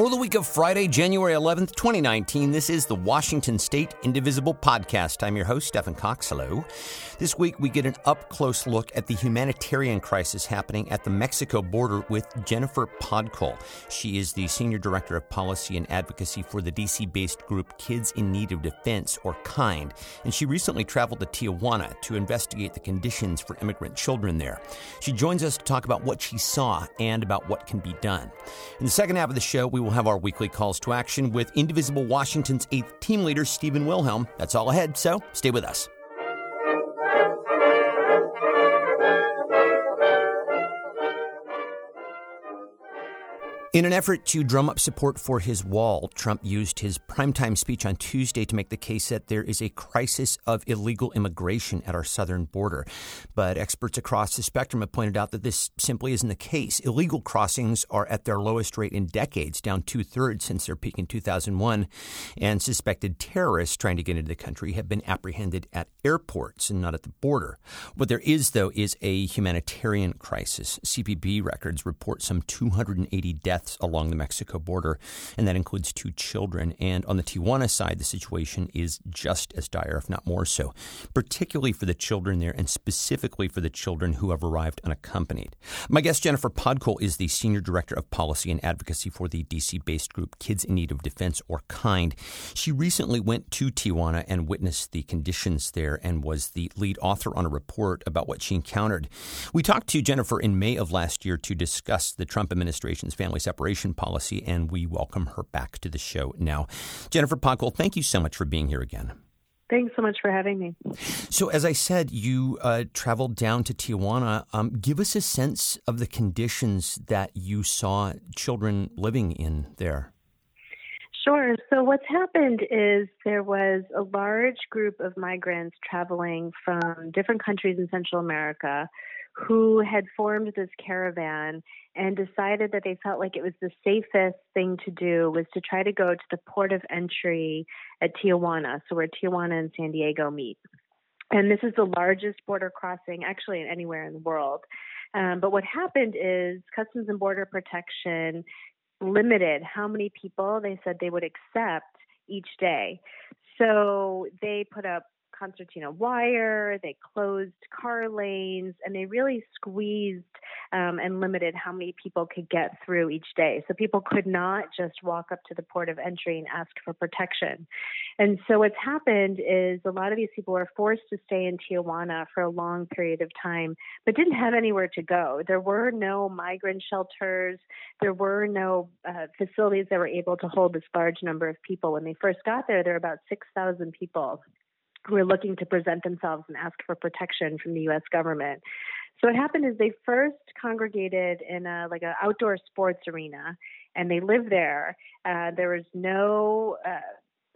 For the week of Friday, January 11th, 2019, this is the Washington State Indivisible Podcast. I'm your host, Stephen Cox. Hello. This week, we get an up close look at the humanitarian crisis happening at the Mexico border with Jennifer Podkul. She is the Senior Director of Policy and Advocacy for the DC based group Kids in Need of Defense, or KIND, and she recently traveled to Tijuana to investigate the conditions for immigrant children there. She joins us to talk about what she saw and about what can be done. In the second half of the show, we will have our weekly calls to action with Indivisible Washington's eighth team leader, Stephen Wilhelm. That's all ahead, so stay with us. In an effort to drum up support for his wall, Trump used his primetime speech on Tuesday to make the case that there is a crisis of illegal immigration at our southern border. But experts across the spectrum have pointed out that this simply isn't the case. Illegal crossings are at their lowest rate in decades, down two thirds since their peak in 2001. And suspected terrorists trying to get into the country have been apprehended at airports and not at the border. What there is, though, is a humanitarian crisis. CPB records report some 280 deaths deaths along the Mexico border, and that includes two children. And on the Tijuana side, the situation is just as dire, if not more so, particularly for the children there and specifically for the children who have arrived unaccompanied. My guest, Jennifer Podkul, is the Senior Director of Policy and Advocacy for the DC based group Kids in Need of Defense, or KIND. She recently went to Tijuana and witnessed the conditions there and was the lead author on a report about what she encountered. We talked to Jennifer in May of last year to discuss the Trump administration's family separation policy, and we welcome her back to the show now. Jennifer Podkul, thank you so much for being here again. Thanks so much for having me. So, as I said, you uh, traveled down to Tijuana. Um, give us a sense of the conditions that you saw children living in there. Sure. So, what's happened is there was a large group of migrants traveling from different countries in Central America who had formed this caravan and decided that they felt like it was the safest thing to do was to try to go to the port of entry at Tijuana, so where Tijuana and San Diego meet. And this is the largest border crossing actually anywhere in the world. Um, but what happened is Customs and Border Protection limited how many people they said they would accept each day. So they put up concertina wire, they closed car lanes, and they really squeezed um, and limited how many people could get through each day. So people could not just walk up to the port of entry and ask for protection. And so what's happened is a lot of these people were forced to stay in Tijuana for a long period of time, but didn't have anywhere to go. There were no migrant shelters, there were no uh, facilities that were able to hold this large number of people. When they first got there, there were about 6,000 people who are looking to present themselves and ask for protection from the U.S. government. So what happened is they first congregated in a like an outdoor sports arena, and they lived there. Uh, there was no uh,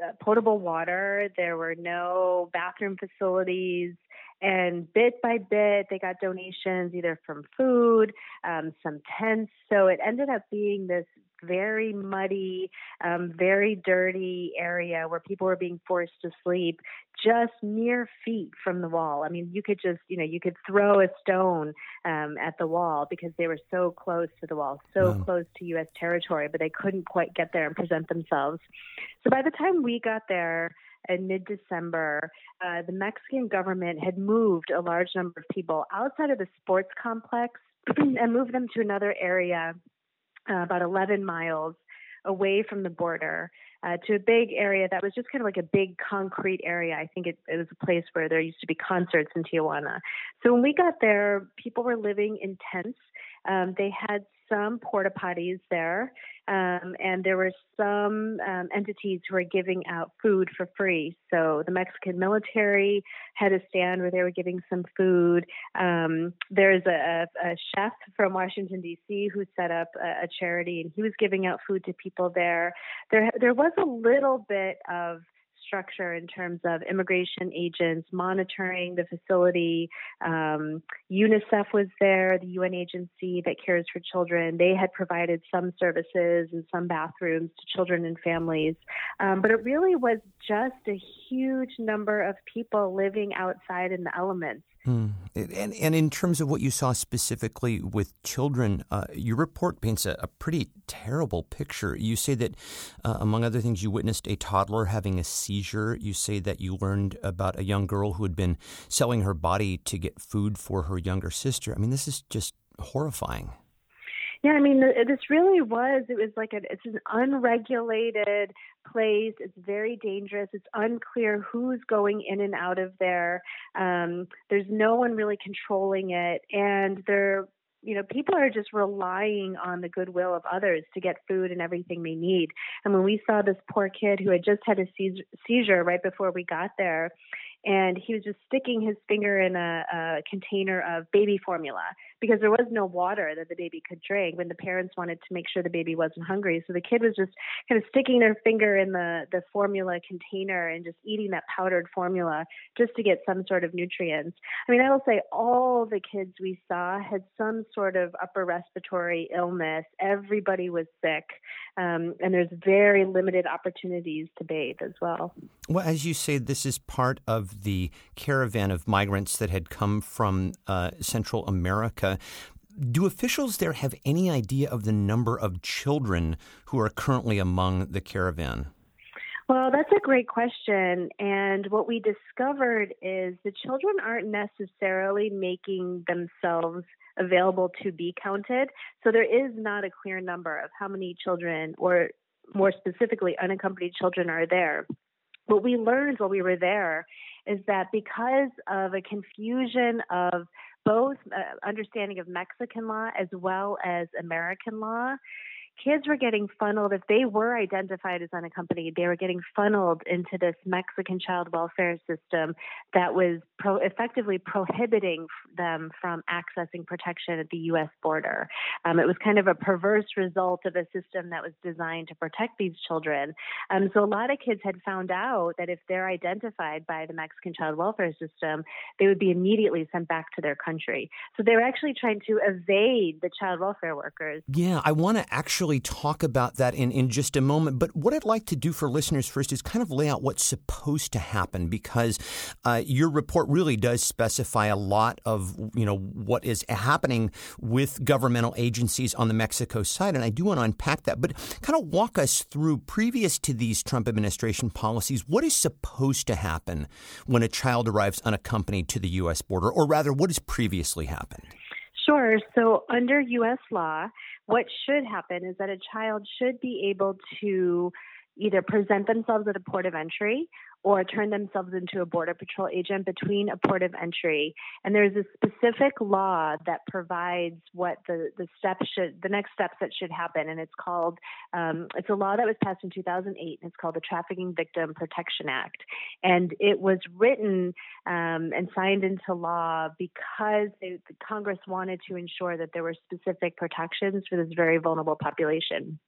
uh, potable water. There were no bathroom facilities. And bit by bit, they got donations either from food, um, some tents. So it ended up being this very muddy, um, very dirty area where people were being forced to sleep just mere feet from the wall. I mean, you could just, you know, you could throw a stone um, at the wall because they were so close to the wall, so wow. close to U.S. territory, but they couldn't quite get there and present themselves. So by the time we got there, in mid December, uh, the Mexican government had moved a large number of people outside of the sports complex and moved them to another area uh, about 11 miles away from the border uh, to a big area that was just kind of like a big concrete area. I think it, it, was a place where there used to be concerts in Tijuana. So when we got there, people were living in tents. Um, they had some porta potties there, um, and there were some um, entities who were giving out food for free. So the Mexican military had a stand where they were giving some food. Um, there's a, a, chef from Washington D.C. who set up a, a charity, and he was giving out food to people there. There, there was a little bit of structure in terms of immigration agents monitoring the facility. Um, UNICEF was there, the UN agency that cares for children. They had provided some services and some bathrooms to children and families. Um, but it really was just a huge number of people living outside in the elements. Mm. And, and in terms of what you saw specifically with children, uh, your report paints a, a, pretty terrible picture. You say that, uh, among other things, you witnessed a toddler having a seizure. You say that you learned about a young girl who had been selling her body to get food for her younger sister. I mean, this is just horrifying. Yeah, I mean, this really was. It was like a, it's an unregulated place. It's very dangerous. It's unclear who's going in and out of there. Um, there's no one really controlling it, and there, you know, people are just relying on the goodwill of others to get food and everything they need. And when we saw this poor kid who had just had a seizure right before we got there, and he was just sticking his finger in a, a, container of baby formula because there was no water that the baby could drink when the parents wanted to make sure the baby wasn't hungry. So the kid was just kind of sticking their finger in the the formula container and just eating that powdered formula just to get some sort of nutrients. I mean i will say all the kids we saw had some sort of upper respiratory illness. Everybody was sick um, and there's very limited opportunities to bathe as well. Well as you say this is part of the caravan of migrants that had come from uh, Central America. Do officials there have any idea of the number of children who are currently among the caravan? Well, that's a great question. And what we discovered is the children aren't necessarily making themselves available to be counted. So there is not a clear number of how many children, or more specifically, unaccompanied children, are there. What we learned while we were there is that because of a confusion of both uh, understanding of Mexican law as well as American law, kids were getting funneled if they were identified as unaccompanied they were getting funneled into this mexican child welfare system that was pro- effectively prohibiting them from accessing protection at the us border. Um, it was kind of a perverse result of a system that was designed to protect these children. Um, so a lot of kids had found out that if they're identified by the mexican child welfare system they would be immediately sent back to their country. So they were actually trying to evade the child welfare workers. Yeah i want to actually actually talk about that in, in just a moment. But what I'd like to do for listeners first is kind of lay out what's supposed to happen because uh, your report really does specify a lot of you know what is happening with governmental agencies on the Mexico side, and I do want to unpack that. But kind of walk us through previous to these Trump administration policies, what is supposed to happen when a child arrives unaccompanied to the U.S. border, or rather, what has previously happened? Sure. So, under U.S. law, what should happen is that a child should be able to either present themselves at a port of entry or turn themselves into a border patrol agent between a port of entry. And there's a specific law that provides what the, the steps should, the next steps that should happen. And it's called, um, it's a law that was passed in 2008, and it's called the Trafficking Victim Protection Act. And it was written um, and signed into law because they, Congress wanted to ensure that there were specific protections for this very vulnerable population.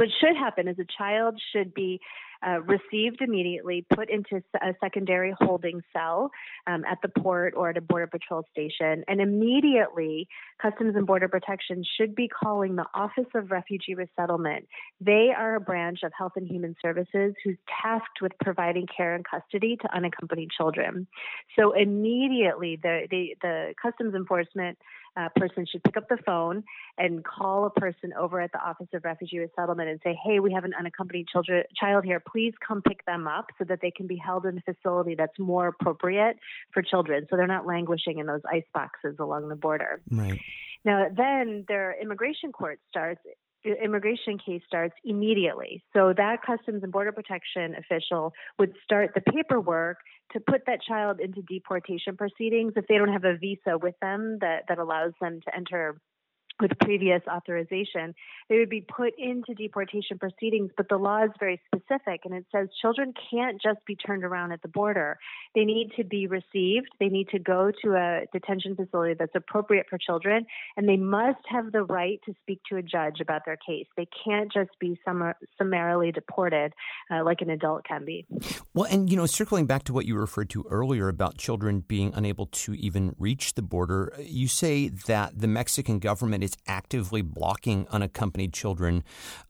What should happen is a child should be uh, received immediately, put into a secondary holding cell um, at the port or at a Border Patrol station, and immediately Customs and Border Protection should be calling the Office of Refugee Resettlement. They are a branch of Health and Human Services who's tasked with providing care and custody to unaccompanied children. So immediately, the, the, the Customs Enforcement uh, person should pick up the phone and call a person over at the Office of Refugee Resettlement and say, "Hey, we have an unaccompanied children, child here. Please come pick them up so that they can be held in a facility that's more appropriate for children, so they're not languishing in those ice boxes along the border." Right. Now, then their immigration court starts immigration case starts immediately. So that Customs and Border Protection official would start the paperwork to put that child into deportation proceedings if they don't have a visa with them that, that allows them to enter with previous authorization, they would be put into deportation proceedings. But the law is very specific and it says children can't just be turned around at the border. They need to be received, they need to go to a detention facility that's appropriate for children, and they must have the right to speak to a judge about their case. They can't just be summarily deported uh, like an adult can be. Well, and you know, circling back to what you referred to earlier about children being unable to even reach the border, you say that the Mexican government is is actively blocking unaccompanied children.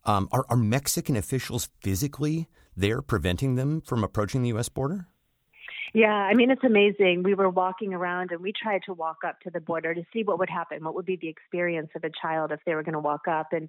Um, are, are Mexican officials physically there preventing them from approaching the U.S. border? Yeah, I mean, it's amazing. We were walking around and we tried to walk up to the border to see what would happen, what would be the experience of a child if they were going to walk up. And,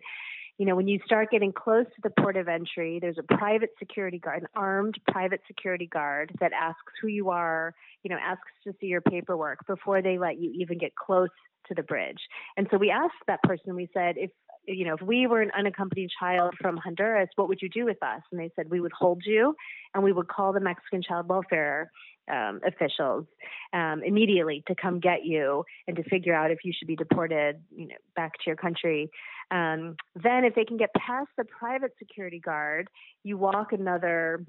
you know, when you start getting close to the port of entry, there's a private security guard, an armed private security guard that asks who you are, you know, asks to see your paperwork before they let you even get close to the bridge. And so we asked that person, we said, if you know, if we were an unaccompanied child from Honduras, what would you do with us? And they said, we would hold you and we would call the Mexican child welfare um, officials um, immediately to come get you and to figure out if you should be deported, you know, back to your country. Um, then, if they can get past the private security guard, you walk another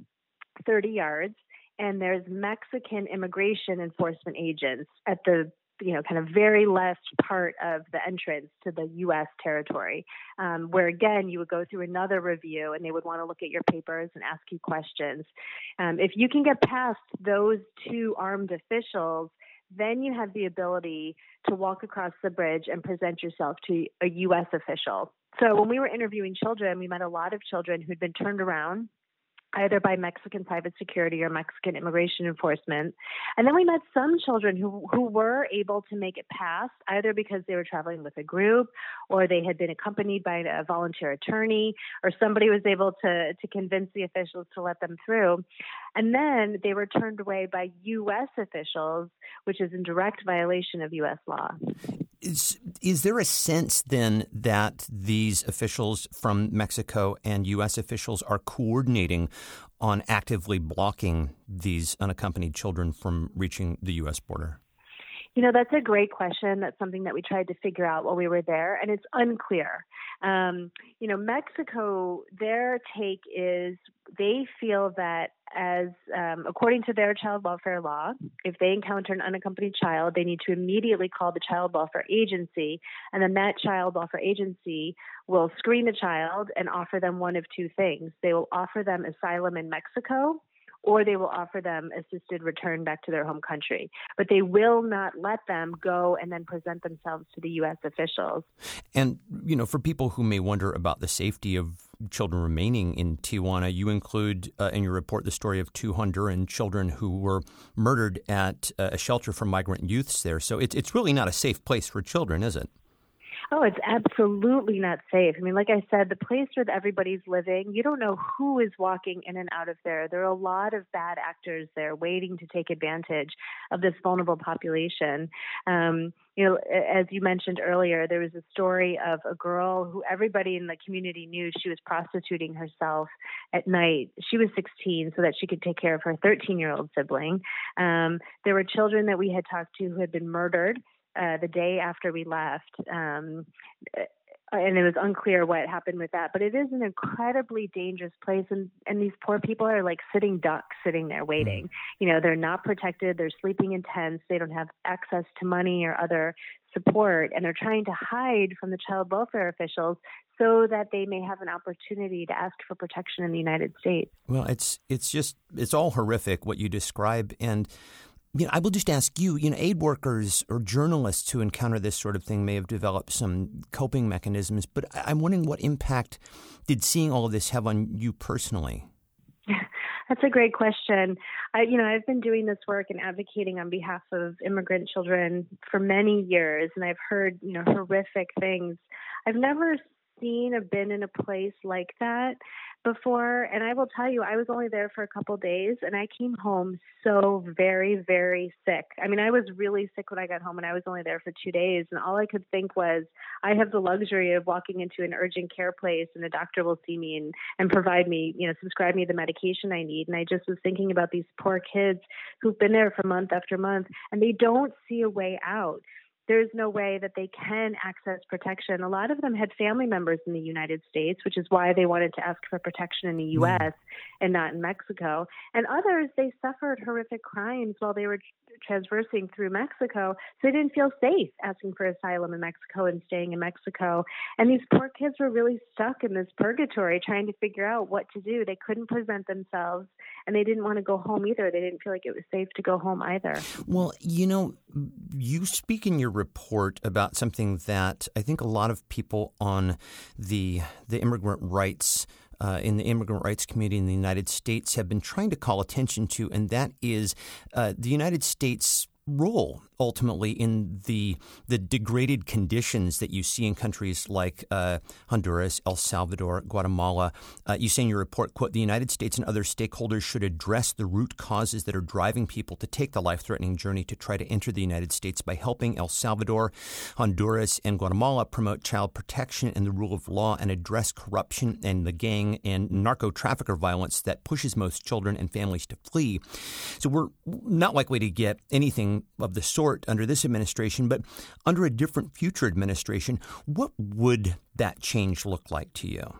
30 yards, and there's Mexican immigration enforcement agents at the you know, kind of very left part of the entrance to the U.S. territory, um, where again you would go through another review and they would want to look at your papers and ask you questions. Um, if you can get past those two armed officials, then you have the ability to walk across the bridge and present yourself to a U.S. official. So when we were interviewing children, we met a lot of children who'd been turned around either by Mexican private security or Mexican immigration enforcement. And then we met some children who, who were able to make it past, either because they were traveling with a group or they had been accompanied by a volunteer attorney or somebody was able to, to convince the officials to let them through. And then they were turned away by U.S. officials, which is in direct violation of U.S. law. Is, is there a sense then that these officials from Mexico and U.S. officials are coordinating on actively blocking these unaccompanied children from reaching the U.S. border? You know, that's a great question. That's something that we tried to figure out while we were there, and it's unclear. Um, you know, Mexico, their take is they feel that as um, according to their child welfare law, if they encounter an unaccompanied child, they need to immediately call the child welfare agency, and then that child welfare agency will screen the child and offer them one of two things. They will offer them asylum in Mexico or they will offer them assisted return back to their home country. But they will not let them go and then present themselves to the U.S. officials. And, you know, for people who may wonder about the safety of children remaining in Tijuana, you include uh, in your report the story of two Honduran children who were murdered at uh, a shelter for migrant youths there. So it's, it's really not a safe place for children, is it? Oh, it's absolutely not safe. I mean, like I said, the place where everybody's living, you don't know who is walking in and out of there. There are a lot of bad actors there waiting to take advantage of this vulnerable population. Um, you know, as you mentioned earlier, there was a story of a girl who everybody in the community knew she was prostituting herself at night. She was 16 so that she could take care of her 13 year old sibling. Um, there were children that we had talked to who had been murdered uh, the day after we left. Um, uh, and it was unclear what happened with that, but it is an incredibly dangerous place, and and these poor people are like sitting ducks, sitting there waiting. Mm-hmm. You know, they're not protected. They're sleeping in tents. They don't have access to money or other support, and they're trying to hide from the child welfare officials so that they may have an opportunity to ask for protection in the United States. Well, it's it's just it's all horrific what you describe, and you know, I will just ask you, you know, aid workers or journalists who encounter this sort of thing may have developed some coping mechanisms, but I'm wondering what impact did seeing all of this have on you personally? That's a great question. I, you know, I've been doing this work and advocating on behalf of immigrant children for many years, and I've heard, you know, horrific things. I've never seen or been in a place like that before and i will tell you i was only there for a couple days and i came home so very very sick. I mean i was really sick when i got home and i was only there for two days and all i could think was i have the luxury of walking into an urgent care place and the doctor will see me and, and provide me you know subscribe me the medication i need. And i just was thinking about these poor kids who've been there for month after month and they don't see a way out there's no way that they can access protection. A lot of them had family members in the United States, which is why they wanted to ask for protection in the U.S. Mm. and not in Mexico. And others, they suffered horrific crimes while they were transversing through Mexico, so they didn't feel safe asking for asylum in Mexico and staying in Mexico. And these poor kids were really stuck in this purgatory trying to figure out what to do. They couldn't present themselves, and they didn't want to go home either. They didn't feel like it was safe to go home either. Well, you know, you speak in your report about something that I think a lot of people on the the immigrant rights uh, in the immigrant rights community in the United States have been trying to call attention to, and that is uh, the United States role ultimately in the the degraded conditions that you see in countries like uh, Honduras, El Salvador, Guatemala. Uh, you say in your report, "quote The United States and other stakeholders should address the root causes that are driving people to take the life-threatening journey to try to enter the United States by helping El Salvador, Honduras, and Guatemala promote child protection and the rule of law and address corruption and the gang and narco trafficker violence that pushes most children and families to flee." So we're not likely to get anything of the sort under this administration, but under a different future administration, what would that change look like to you?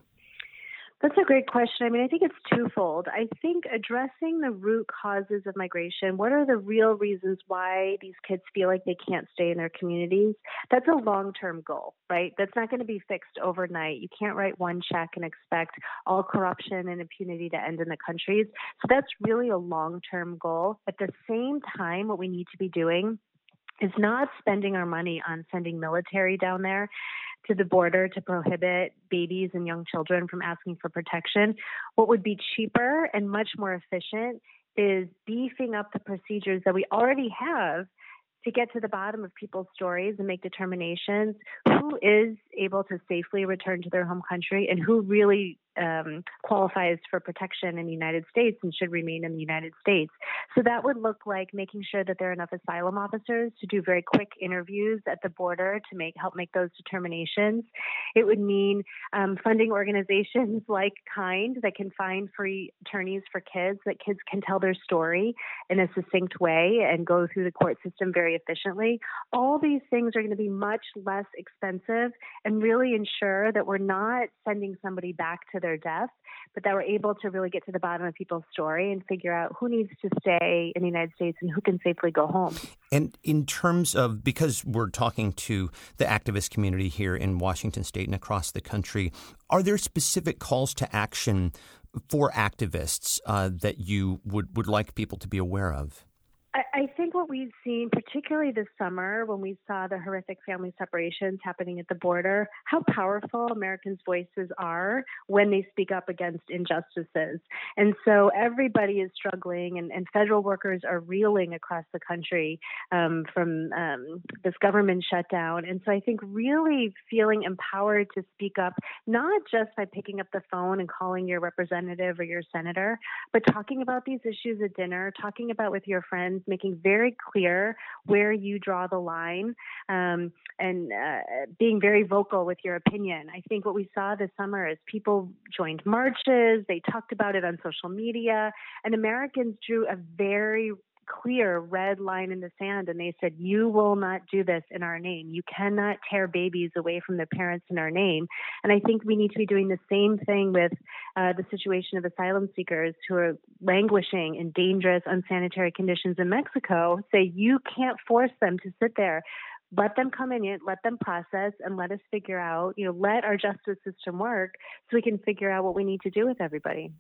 That's a great question. I mean, I think it's twofold. I think addressing the root causes of migration, what are the real reasons why these kids feel like they can't stay in their communities? That's a long term goal, right? That's not going to be fixed overnight. You can't write one check and expect all corruption and impunity to end in the countries. So that's really a long term goal. At the same time, what we need to be doing is not spending our money on sending military down there to the border to prohibit babies and young children from asking for protection. What would be cheaper and much more efficient is beefing up the procedures that we already have to get to the bottom of people's stories and make determinations who is able to safely return to their home country and who really um, qualifies for protection in the United States and should remain in the United States. So that would look like making sure that there are enough asylum officers to do very quick interviews at the border to make help make those determinations. It would mean um, funding organizations like Kind that can find free attorneys for kids that kids can tell their story in a succinct way and go through the court system very efficiently. All these things are going to be much less expensive and really ensure that we're not sending somebody back to their death, but that we're able to really get to the bottom of people's story and figure out who needs to stay in the United States and who can safely go home. And in terms of, because we're talking to the activist community here in Washington state and across the country, are there specific calls to action for activists uh, that you would, would like people to be aware of? I think what we've seen, particularly this summer when we saw the horrific family separations happening at the border, how powerful Americans' voices are when they speak up against injustices. And so everybody is struggling, and, and federal workers are reeling across the country um, from um, this government shutdown. And so I think really feeling empowered to speak up, not just by picking up the phone and calling your representative or your senator, but talking about these issues at dinner, talking about with your friends making very clear where you draw the line um, and uh, being very vocal with your opinion. I think what we saw this summer is people joined marches, they talked about it on social media, and Americans drew a very clear red line in the sand and they said, You will not do this in our name. You cannot tear babies away from their parents in our name. And I think we need to be doing the same thing with uh, the situation of asylum seekers who are languishing in dangerous, unsanitary conditions in Mexico. Say, You can't force them to sit there let them come in, let them process, and let us figure out, you know, let our justice system work so we can figure out what we need to do with everybody.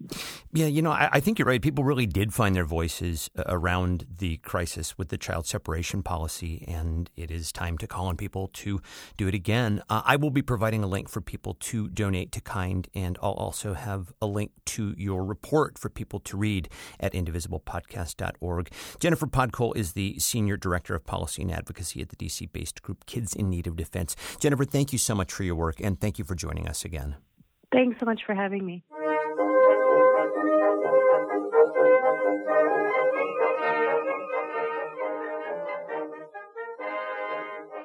Yeah, you know, I, I think you're right. People really did find their voices uh, around the crisis with the child separation policy, and it is time to call on people to do it again. Uh, I will be providing a link for people to donate to Kind, and I'll also have a link to your report for people to read at indivisiblepodcast.org. Jennifer Podkul is the Senior Director of Policy and Advocacy at the DC based group Kids in Need of Defense. Jennifer, thank you so much for your work and thank you for joining us again. Thanks so much for having me.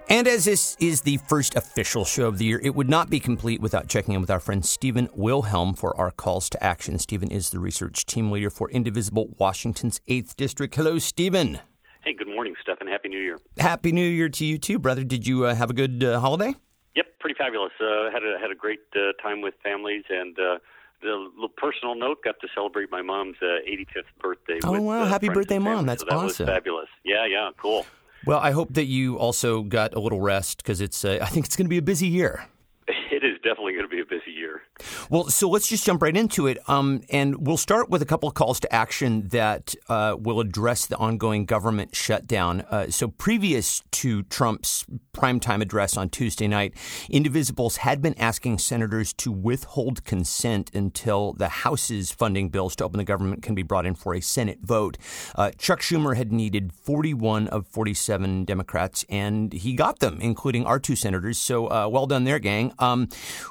And as this is the first official show of the year, it would not be complete without checking in with our friend Stephen Wilhelm for our calls to action. Stephen is the research team leader for Indivisible Washington's 8th District. Hello, Stephen. Hey, good morning, Stefan. Happy New Year. Happy New Year to you too, brother. Did you uh, have a good uh, holiday? Yep, pretty fabulous. Uh, had a had a great uh, time with families and. Uh, the little personal note got to celebrate my mom's 85th uh, birthday. Oh with, wow! Happy birthday, mom! That's so that awesome. Was fabulous. Yeah, yeah, cool. Well, I hope that you also got a little rest because it's. I think it's going to be a busy year. It is definitely going to to be a busy year. Well, so let's just jump right into it. Um, and we'll start with a couple of calls to action that uh, will address the ongoing government shutdown. Uh, so, previous to Trump's primetime address on Tuesday night, Indivisibles had been asking senators to withhold consent until the House's funding bills to open the government can be brought in for a Senate vote. Uh, Chuck Schumer had needed 41 of 47 Democrats, and he got them, including our two senators. So, uh, well done there, gang. Um,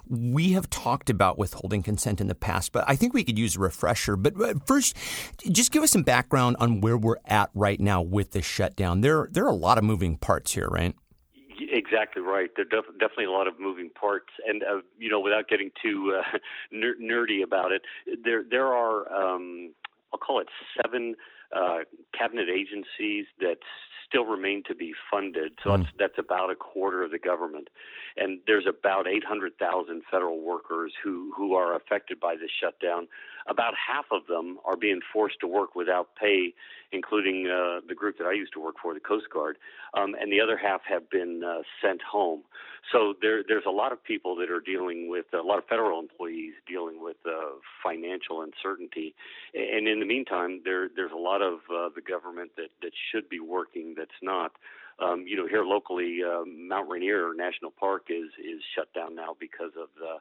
we have talked about withholding consent in the past, but I think we could use a refresher. But uh, first, just give us some background on where we're at right now with the shutdown. There, there are a lot of moving parts here, right? Exactly right. There are def- definitely a lot of moving parts, and uh, you know, without getting too uh, ner- nerdy about it, there there are um, I'll call it seven uh, cabinet agencies that still remain to be funded. So mm. that's, that's about a quarter of the government. And there's about 800,000 federal workers who, who are affected by this shutdown. About half of them are being forced to work without pay, including uh, the group that I used to work for, the Coast Guard. Um, and the other half have been uh, sent home. So there, there's a lot of people that are dealing with a lot of federal employees dealing with uh, financial uncertainty, and in the meantime, there, there's a lot of uh, the government that, that should be working that's not. Um, you know, here locally, uh, Mount Rainier National Park is is shut down now because of the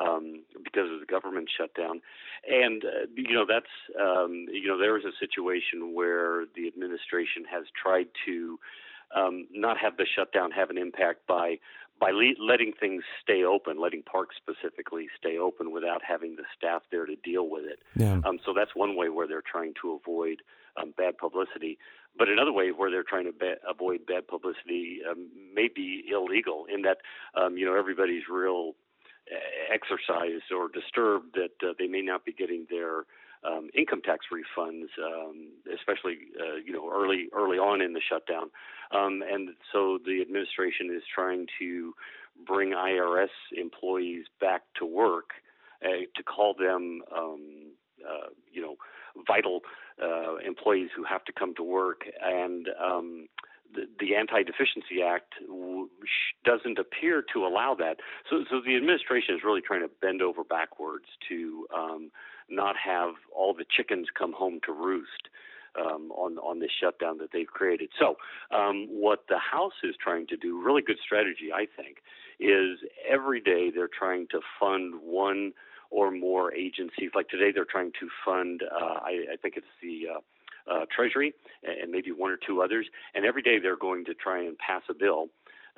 um, because of the government shutdown. And, uh, you know, that's, um, you know, there is a situation where the administration has tried to um, not have the shutdown have an impact by by le- letting things stay open, letting parks specifically stay open without having the staff there to deal with it. Yeah. Um, so that's one way where they're trying to avoid um, bad publicity. But another way where they're trying to ba- avoid bad publicity um, may be illegal in that um, you know everybody's real exercised or disturbed that uh, they may not be getting their um, income tax refunds, um, especially uh, you know early early on in the shutdown, um, and so the administration is trying to bring IRS employees back to work uh, to call them um, uh, you know vital uh, employees who have to come to work. And the, the Anti-Deficiency Act doesn't appear to allow that. So, so the administration is really trying to bend over backwards to um, not have all the chickens come home to roost. Um, on on this shutdown that they've created. So, um, what the House is trying to do, really good strategy, I think, is every day they're trying to fund one or more agencies. Like today, they're trying to fund. Uh, I, I, think it's the uh, uh, Treasury and maybe one or two others. And every day they're going to try and pass a bill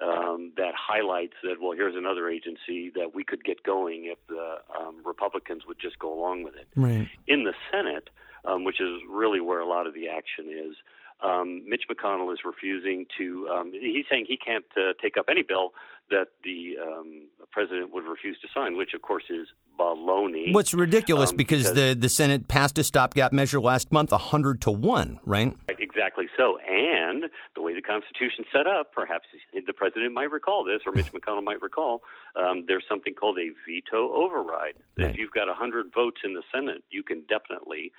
um, that highlights that, well, here's another agency that we could get going if the um, Republicans would just go along with it. Right. In the Senate, um, which is really where a lot of the action is, um, Mitch McConnell is refusing to. Um, he's saying he can't uh, take up any bill that the um, president would refuse to sign, which of course is baloney. What's ridiculous um, because, because, the the Senate passed a stopgap measure last month, hundred to one, right? Exactly so, and the way the Constitution set up, perhaps the president might recall this, or Mitch McConnell might recall. Um, there's something called a veto override. Right. If you've got hundred votes in the Senate, you can definitely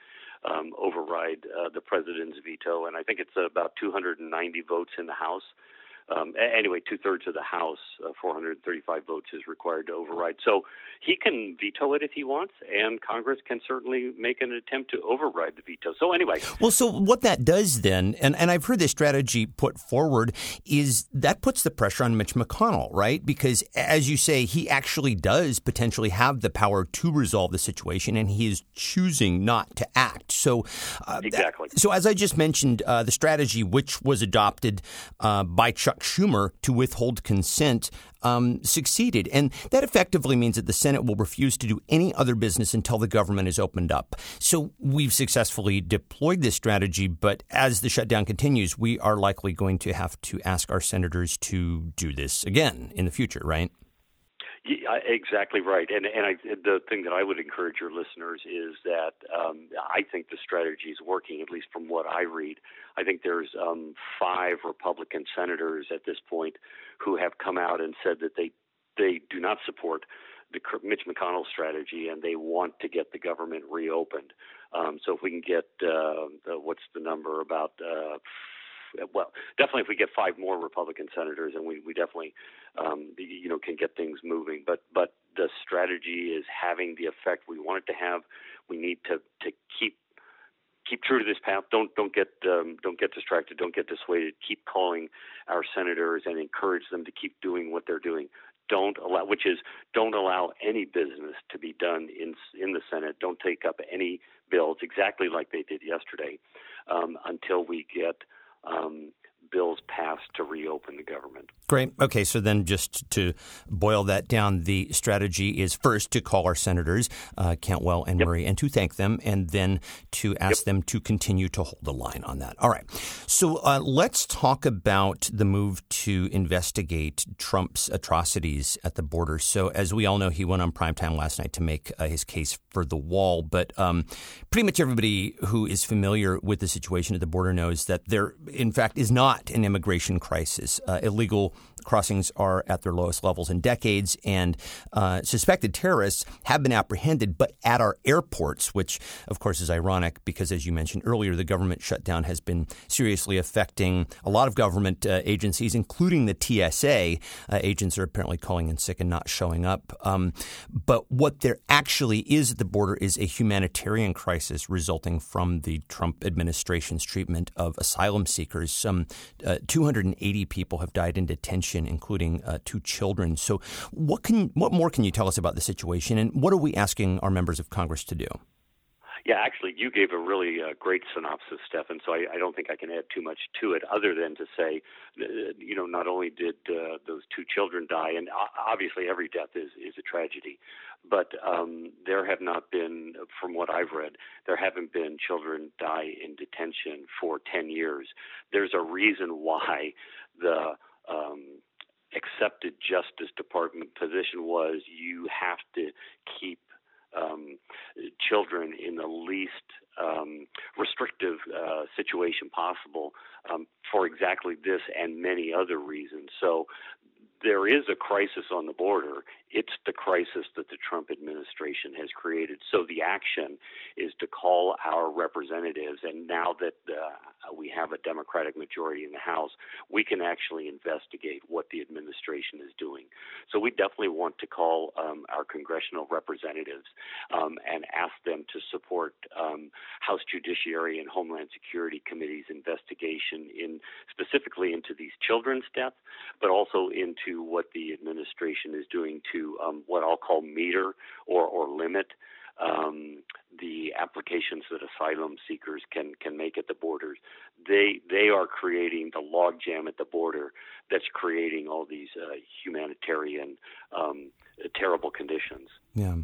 um, override uh, the president's veto, and I think it's about 290 votes in the House. Um, anyway, two thirds of the House, uh, 435 votes, is required to override. So he can veto it if he wants, and Congress can certainly make an attempt to override the veto. So anyway, well, so what that does then, and, and I've heard this strategy put forward, is that puts the pressure on Mitch McConnell, right? Because as you say, he actually does potentially have the power to resolve the situation, and he is choosing not to act. So uh, exactly. So as I just mentioned, uh, the strategy which was adopted uh, by Chuck Chuck Schumer to withhold consent um, succeeded. And that effectively means that the Senate will refuse to do any other business until the government is opened up. So we've successfully deployed this strategy, but as the shutdown continues, we are likely going to have to ask our senators to do this again in the future, right? Yeah, exactly right. And and I, the thing that I would encourage your listeners is that um, I think the strategy is working, at least from what I read. I think there's um, five Republican senators at this point who have come out and said that they they do not support the Mitch McConnell strategy and they want to get the government reopened. Um, so if we can get uh, the, what's the number about uh, well, definitely if we get five more Republican senators, and we, we definitely, um, you know, can get things moving. But but the strategy is having the effect we want it to have. We need to to keep keep true to this path. Don't don't get um, don't get distracted. Don't get dissuaded. Keep calling our senators and encourage them to keep doing what they're doing. Don't allow, which is don't allow any business to be done in in the Senate. Don't take up any bills exactly like they did yesterday um, until we get um, bills passed to reopen the government. Great. Okay, so then just to boil that down, the strategy is first to call our senators, uh, Cantwell and yep. Murray, and to thank them, and then to ask yep. them to continue to hold the line on that. All right. So uh, let's talk about the move to investigate Trump's atrocities at the border. So, as we all know, he went on primetime last night to make uh, his case for the wall, but um, pretty much everybody who is familiar with the situation at the border knows that there, in fact, is not not an immigration crisis. Uh, illegal crossings are at their lowest levels in decades, and uh, suspected terrorists have been apprehended, but at our airports, which of course is ironic because, as you mentioned earlier, the government shutdown has been seriously affecting a lot of government uh, agencies, including the TSA. Uh, agents are apparently calling in sick and not showing up. Um, but what there actually is at the border is a humanitarian crisis resulting from the Trump administration's treatment of asylum seekers. Some uh, 280 people have died in detention, including uh, two children. So, what can what more can you tell us about the situation, and what are we asking our members of Congress to do? Yeah, actually, you gave a really uh, great synopsis, Stephan. So I, I, don't think I can add too much to it, other than to say, uh, you know, not only did uh, those two children die, and obviously every death is is a tragedy, but um, there have not been, from what I've read, there haven't been children die in detention for ten years. There's a reason why the um, accepted Justice Department position was you have to keep um, children in the least um, restrictive uh, situation possible um, for exactly this and many other reasons. So there is a crisis on the border. It's the crisis that the Trump administration has created. So the action is to call our representatives, and now that uh, we have a Democratic majority in the House, we can actually investigate what the administration is doing. So we definitely want to call um, our congressional representatives um, and ask them to support um, House Judiciary and Homeland Security Committee's investigation in specifically into these children's deaths, but also into what the administration is doing to um, what I'll call meter or, or limit um, the applications that asylum seekers can can make at the borders. They they are creating the logjam at the border that's creating all these uh, humanitarian um, terrible conditions. Yeah.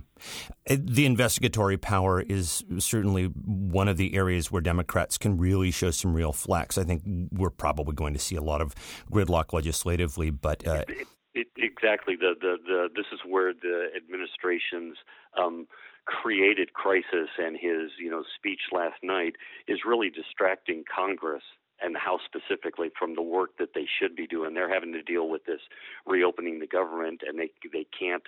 Uh, the investigatory power is certainly one of the areas where Democrats can really show some real flex. I think we're probably going to see a lot of gridlock legislatively, but. Uh, it, exactly. The, the, the, this is where the administration's um, created crisis and his you know speech last night is really distracting Congress and the House specifically from the work that they should be doing. They're having to deal with this reopening the government, and they they can't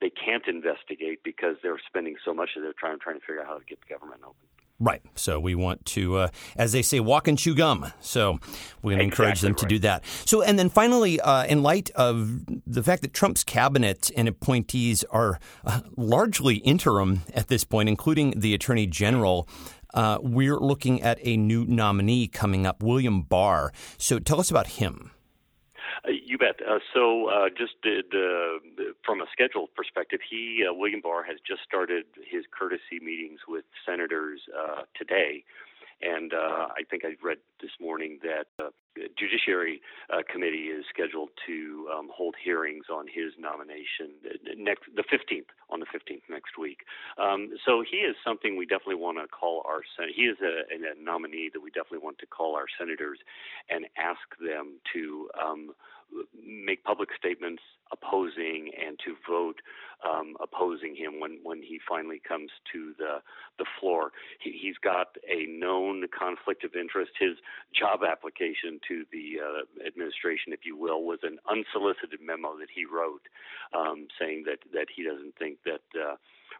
they can't investigate because they're spending so much of their time trying to figure out how to get the government open. Right. So we want to, uh, as they say, walk and chew gum. So we're going to encourage them right. to do that. So, and then finally, uh, in light of the fact that Trump's cabinet and appointees are uh, largely interim at this point, including the attorney general, uh, we're looking at a new nominee coming up, William Barr. So tell us about him. You bet. Uh, so, uh, just did, uh, from a schedule perspective, he uh, William Barr has just started his courtesy meetings with senators uh, today, and uh, I think I read this morning that the Judiciary Committee is scheduled to um, hold hearings on his nomination next, the 15th, on the 15th next week. Um, so he is something we definitely want to call our he is a, a, nominee that we definitely want to call our senators and ask them to um, make public statements opposing and to vote um, opposing him when, when he finally comes to the the floor. He, he's got a known conflict of interest. His job application to the uh, administration, if you will, was an unsolicited memo that he wrote um, saying that that he doesn't think that. Uh,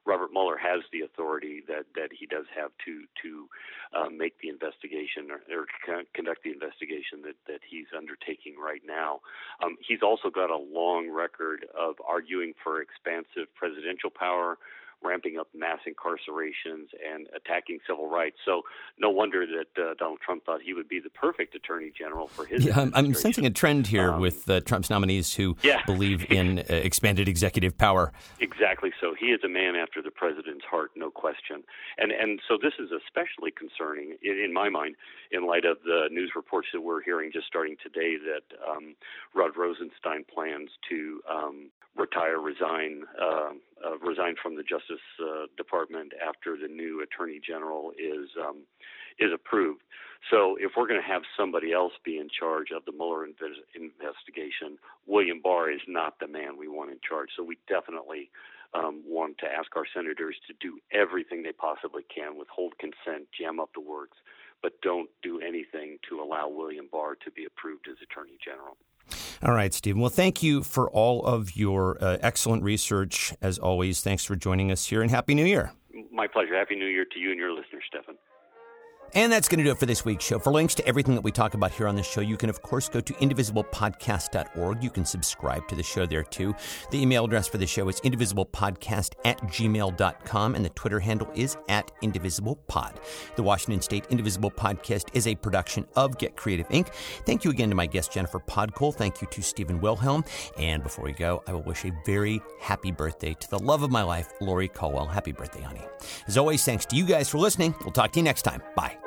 Robert Mueller has the authority that, that he does have to to uh, make the investigation or, or conduct the investigation that, that he's undertaking right now. Um, he's also got a long record of arguing for expansive presidential power, ramping up mass incarcerations and attacking civil rights. So no wonder that uh, Donald Trump thought he would be the perfect attorney general for his. Yeah, I'm sensing a trend here um, with uh, Trump's nominees who yeah. believe in uh, expanded executive power. Exactly. So he is a man after the president's heart, no question. And and so this is especially concerning in, in my mind in light of the news reports that we're hearing just starting today that um, Rod Rosenstein plans to um, retire, resign, uh, uh, resign from the Justice uh, Department after the new Attorney General is um, is approved. So, if we're going to have somebody else be in charge of the Mueller inv- investigation, William Barr is not the man we want in charge. So, we definitely um, want to ask our senators to do everything they possibly can, withhold consent, jam up the works, but don't do anything to allow William Barr to be approved as Attorney General. All right, Stephen. Well, thank you for all of your uh, excellent research. As always, thanks for joining us here and Happy New Year. My pleasure. Happy New Year to you and your listeners, Stefan. And that's going to do it for this week's show. For links to everything that we talk about here on the show, you can, of course, go to indivisiblepodcast.org. You can subscribe to the show there, too. The email address for the show is indivisiblepodcast at gmail.com, and the Twitter handle is at indivisiblepod. The Washington State Indivisible Podcast is a production of Get Creative Inc. Thank you again to my guest, Jennifer Podkul. Thank you to Stephen Wilhelm. And before we go, I will wish a very happy birthday to the love of my life, Lori Caldwell. Happy birthday, honey. As always, thanks to you guys for listening. We'll talk to you next time. Bye.